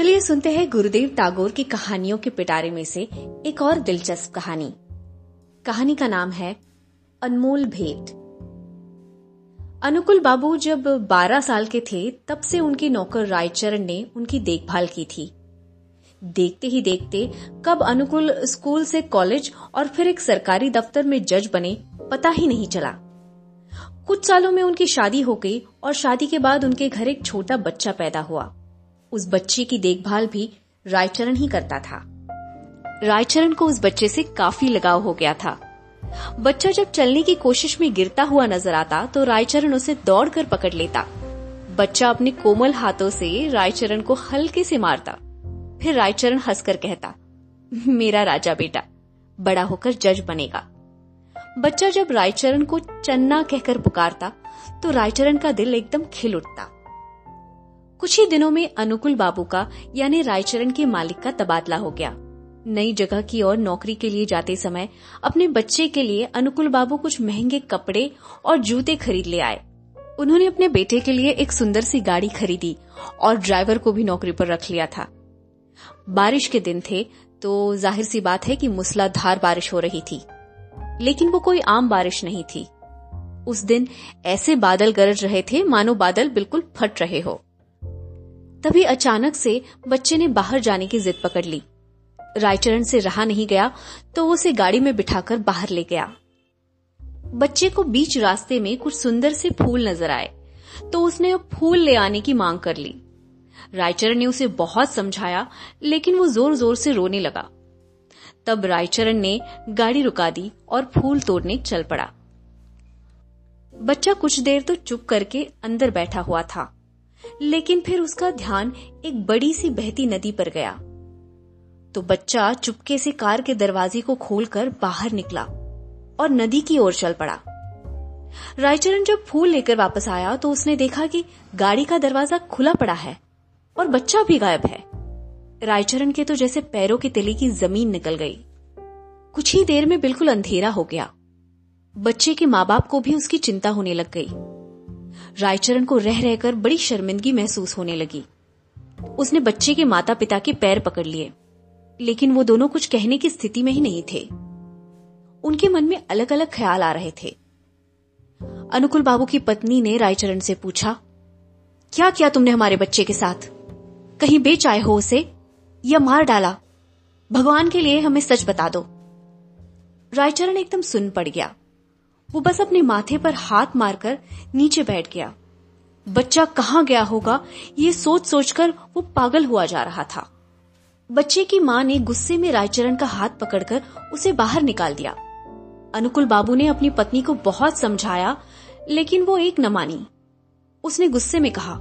चलिए सुनते हैं गुरुदेव टागोर की कहानियों के पिटारे में से एक और दिलचस्प कहानी। कहानी का नाम है अनमोल भेंट। अनुकुल बाबू जब 12 साल के थे, तब से उनके नौकर रायचरण ने उनकी देखभाल की थी। देखते ही देखते कब अनुकुल स्कूल से कॉलेज और फिर एक सरकारी दफ्तर में जज बने, पता ही नहीं चला। कुछ सालों में उनकी शादी हो गई और शादी के बाद उनके घर एक छोटा बच्चा पैदा हुआ। उस बच्चे की देखभाल भी रायचरण ही करता था। रायचरण को उस बच्चे से काफ़ी लगाव हो गया था। बच्चा जब चलने की कोशिश में गिरता हुआ नज़र आता तो रायचरण उसे दौड़कर पकड़ लेता। बच्चा अपने कोमल हाथों से रायचरण को हल्के से मारता। फिर रायचरण हंसकर कहता, मेरा राजा बेटा, बड़ा होकर जज बनेगा। बच्चा जब रायचरण को चन्ना कहकर पुकारता तो रायचरण का दिल एकदम खिल उठता। कुछ ही दिनों में अनुकुल बाबू का, यानी रायचरण के मालिक का तबादला हो गया। नई जगह की ओर नौकरी के लिए जाते समय अपने बच्चे के लिए अनुकुल बाबू कुछ महँगे कपड़े और जूते खरीद ले आए। उन्होंने अपने बेटे के लिए एक सुंदर सी गाड़ी खरीदी और ड्राइवर को भी नौकरी पर रख लिया था। बारिश के दिन थे तो ज़ाहिर सी बात है कि मूसलाधार बारिश हो रही थी। लेकिन वो कोई आम बारिश नहीं थी। उस दिन ऐसे बादल गरज रहे थे, मानो बादल बिल्कुल फट रहे हो। तभी अचानक से बच्चे ने बाहर जाने की जिद पकड़ ली। रायचरण से रहा नहीं गया तो उसे गाड़ी में बिठाकर बाहर ले गया। बच्चे को बीच रास्ते में कुछ सुंदर से फूल नज़र आए तो उसने फूल ले आने की मांग कर ली। रायचरण ने उसे बहुत समझाया, लेकिन वो ज़ोर ज़ोर से रोने लगा। तब रायचरण ने गाड़ी रुका दी और फूल तोड़ने चल पड़ा। बच्चा कुछ देर तो चुप करके अंदर बैठा हुआ था। लेकिन फिर उसका ध्यान एक बड़ी सी बहती नदी पर गया। तो बच्चा चुपके से कार के दरवाजे को खोलकर बाहर निकला और नदी की ओर चल पड़ा। रायचरण जब फूल लेकर वापस आया तो उसने देखा कि गाड़ी का दरवाज़ा खुला पड़ा है और बच्चा भी गायब है। रायचरण के तो जैसे पैरों के तले की ज़मीन निकल गई। कुछ ही देर में बिल्कुल अंधेरा हो गया। बच्चे के माँ बाप को भी उसकी चिंता होने लग गई। रायचरण को रह रहकर बड़ी शर्मिंदगी महसूस होने लगी। उसने बच्चे के माता पिता के पैर पकड़ लिए, लेकिन वो दोनों कुछ कहने की स्थिति में ही नहीं थे। उनके मन में अलग अलग ख्याल आ रहे थे। अनुकुल बाबू की पत्नी ने रायचरण से पूछा क्या किया तुमने हमारे बच्चे के साथ? कहीं बेच आए हो उसे? या मार डाला? भगवान के लिए हमें सच बता दो। रायचरण एकदम सुन पड़ गया। वो बस अपने माथे पर हाथ मारकर नीचे बैठ गया। बच्चा कहाँ गया होगा, ये सोच सोचकर वो पागल हुआ जा रहा था। बच्चे की माँ ने गुस्से में रायचरण का हाथ पकड़कर उसे बाहर निकाल दिया। अनुकुल बाबू ने अपनी पत्नी को बहुत समझाया, लेकिन वो एक न मानी। उसने गुस्से में कहा,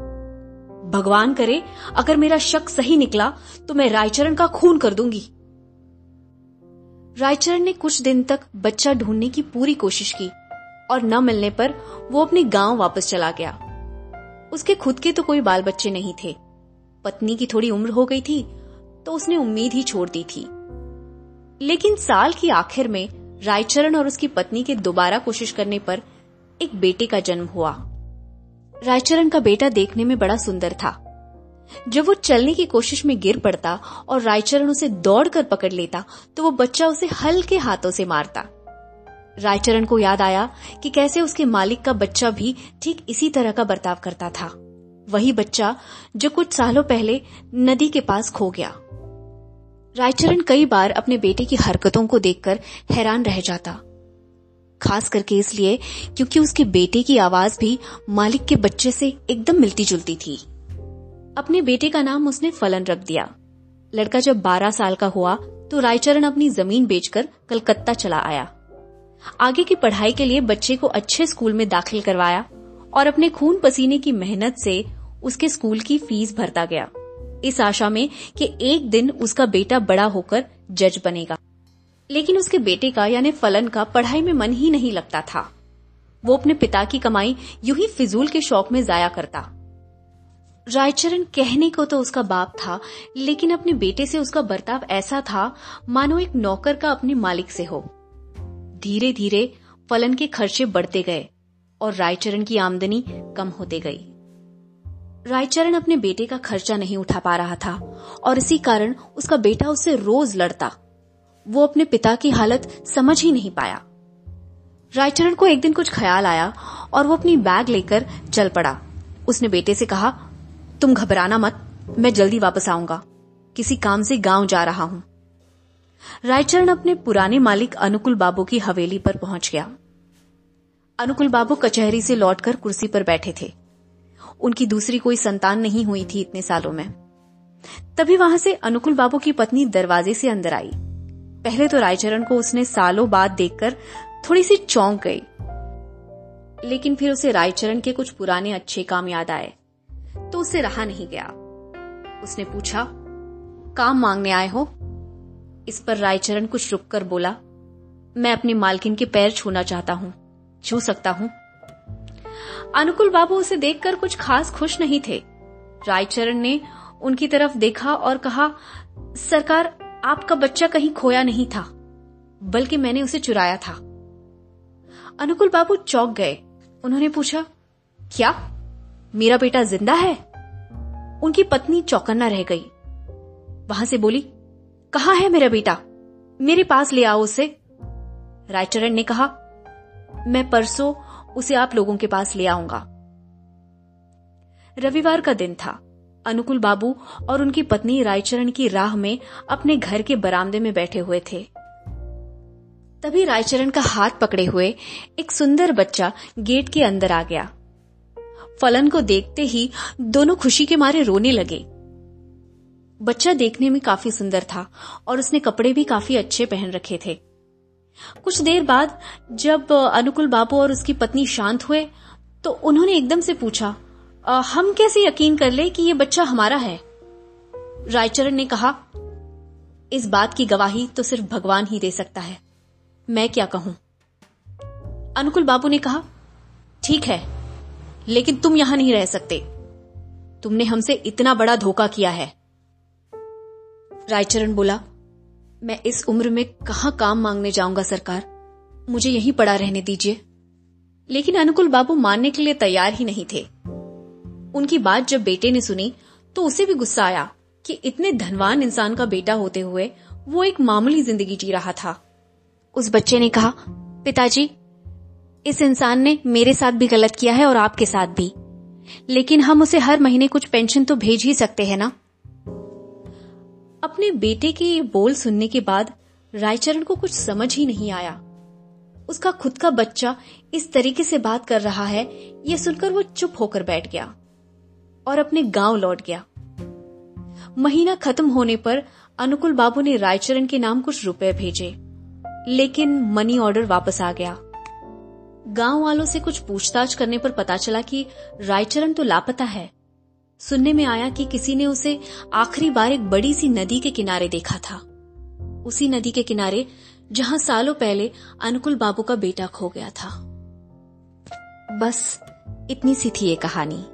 भगवान करे, अगर मेरा शक सही निकला तो मैं रायचरण का खून कर दूँगी। रायचरण ने कुछ दिन तक बच्चा ढूँढने की पूरी कोशिश की। और न मिलने पर वो अपने गाँव वापस चला गया। उसके खुद के तो कोई बाल बच्चे नहीं थे। पत्नी की थोड़ी उम्र हो गई थी तो उसने उम्मीद ही छोड़ दी थी। लेकिन साल की आखिर में रायचरण और उसकी पत्नी के दोबारा कोशिश करने पर एक बेटे का जन्म हुआ। रायचरण का बेटा देखने में बड़ा सुंदर था। जब वो चलने की कोशिश में गिर पड़ता और रायचरण उसे दौड़कर पकड़ लेता तो वो बच्चा उसे हल्के हाथों से मारता। रायचरण को याद आया कि कैसे उसके मालिक का बच्चा भी ठीक इसी तरह का बर्ताव करता था। वही बच्चा जो कुछ सालों पहले नदी के पास खो गया। रायचरण कई बार अपने बेटे की हरकतों को देखकर हैरान रह जाता। खास करके इसलिए क्योंकि उसके बेटे की आवाज़ भी मालिक के बच्चे से एकदम मिलती जुलती थी। अपने बेटे का नाम उसने फलन रख दिया। लड़का जब 12 साल का हुआ तो रायचरण अपनी ज़मीन बेचकर कलकत्ता चला आया। आगे की पढ़ाई के लिए बच्चे को अच्छे स्कूल में दाखिल करवाया और अपने खून पसीने की मेहनत से उसके स्कूल की फ़ीस भरता गया। इस आशा में कि एक दिन उसका बेटा बड़ा होकर जज बनेगा। लेकिन उसके बेटे का, यानी फलन का पढ़ाई में मन ही नहीं लगता था। वो अपने पिता की कमाई यूँ ही फिजूल के शौक में जाया करता। रायचरण कहने को तो उसका बाप था, लेकिन अपने बेटे से उसका बर्ताव ऐसा था, मानो एक नौकर का अपने मालिक से हो। धीरे धीरे फलन के खर्चे बढ़ते गए और रायचरण की आमदनी कम होते गई। रायचरण अपने बेटे का खर्चा नहीं उठा पा रहा था और इसी कारण उसका बेटा उससे रोज लड़ता। वो अपने पिता की हालत समझ ही नहीं पाया। रायचरण को एक दिन कुछ ख्याल आया और वो अपनी बैग लेकर चल पड़ा। उसने बेटे से कहा, तुम घबराना मत, मैं जल्दी वापस आऊँगा। किसी काम से गाँव जा रहा हूँ। रायचरण अपने पुराने मालिक अनुकुल बाबू की हवेली पर पहुँच गया। अनुकुल बाबू कचहरी से लौटकर कुर्सी पर बैठे थे। उनकी दूसरी कोई संतान नहीं हुई थी इतने सालों में। तभी वहाँ से अनुकुल बाबू की पत्नी दरवाजे से अंदर आई। पहले तो रायचरण को उसने सालों बाद देखकर थोड़ी सी चौंक गई। लेकिन फिर उसे रायचरण के कुछ पुराने अच्छे काम याद आए तो उसे रहा नहीं गया। उसने पूछा, काम मांगने आए हो? इस पर रायचरण कुछ रुककर बोला, मैं अपनी मालकिन के पैर छूना चाहता हूँ, छू सकता हूँ। अनुकुल बाबू उसे देखकर कुछ खास खुश नहीं थे। रायचरण ने उनकी तरफ़ देखा और कहा, सरकार, आपका बच्चा कहीं खोया नहीं था, बल्कि मैंने उसे चुराया था। अनुकुल बाबू चौक गए। उन्होंने पूछा, क्या? मेरा बेटा ज़िंदा है? उनकी पत्नी चौकन्ना रह गई। वहाँ से बोली कहा है मेरा बेटा? मेरे पास ले आओ उसे। रायचरण ने कहा, मैं परसों उसे आप लोगों के पास ले आऊँगा। रविवार का दिन था। अनुकुल बाबू और उनकी पत्नी रायचरण की राह में अपने घर के बरामदे में बैठे हुए थे। तभी रायचरण का हाथ पकड़े हुए एक सुंदर बच्चा गेट के अंदर आ गया। फलन को देखते ही दोनों खुशी के मारे रोने लगे। बच्चा देखने में काफ़ी सुंदर था और उसने कपड़े भी काफ़ी अच्छे पहन रखे थे। कुछ देर बाद जब अनुकुल बाबू और उसकी पत्नी शांत हुए तो उन्होंने एकदम से पूछा हम कैसे यकीन कर ले कि ये बच्चा हमारा है? रायचरण ने कहा, इस बात की गवाही तो सिर्फ़ भगवान ही दे सकता है। मैं क्या कहूँ? अनुकुल बाबू ने कहा, ठीक है, लेकिन तुम यहाँ नहीं रह सकते। तुमने हमसे इतना बड़ा धोखा किया है। रायचरण बोला, मैं इस उम्र में कहा काम मांगने जाऊँगा सरकार? मुझे यहीं पड़ा रहने दीजिए। लेकिन अनुकुल बाबू मानने के लिए तैयार ही नहीं थे। उनकी बात जब बेटे ने सुनी तो उसे भी गुस्सा आया कि इतने धनवान इंसान का बेटा होते हुए वो एक मामूली ज़िंदगी जी रहा था। उस बच्चे ने कहा, पिताजी, इस इंसान ने मेरे साथ भी गलत किया है और आपके साथ भी। लेकिन हम उसे हर महीने कुछ पेंशन तो भेज ही सकते हैं ना? अपने बेटे के ये बोल सुनने के बाद रायचरण को कुछ समझ ही नहीं आया। उसका खुद का बच्चा इस तरीके से बात कर रहा है, यह सुनकर वो चुप होकर बैठ गया और अपने गाँव लौट गया। महीना खत्म होने पर अनुकुल बाबू ने रायचरण के नाम कुछ रुपए भेजे, लेकिन मनी ऑर्डर वापस आ गया। गाँव वालों से कुछ पूछताछ करने पर पता चला कि रायचरण तो लापता है। सुनने में आया कि किसी ने उसे आखिरी बार एक बड़ी सी नदी के किनारे देखा था। उसी नदी के किनारे, जहाँ सालों पहले अनुकुल बाबू का बेटा खो गया था। बस इतनी सी थी ये कहानी।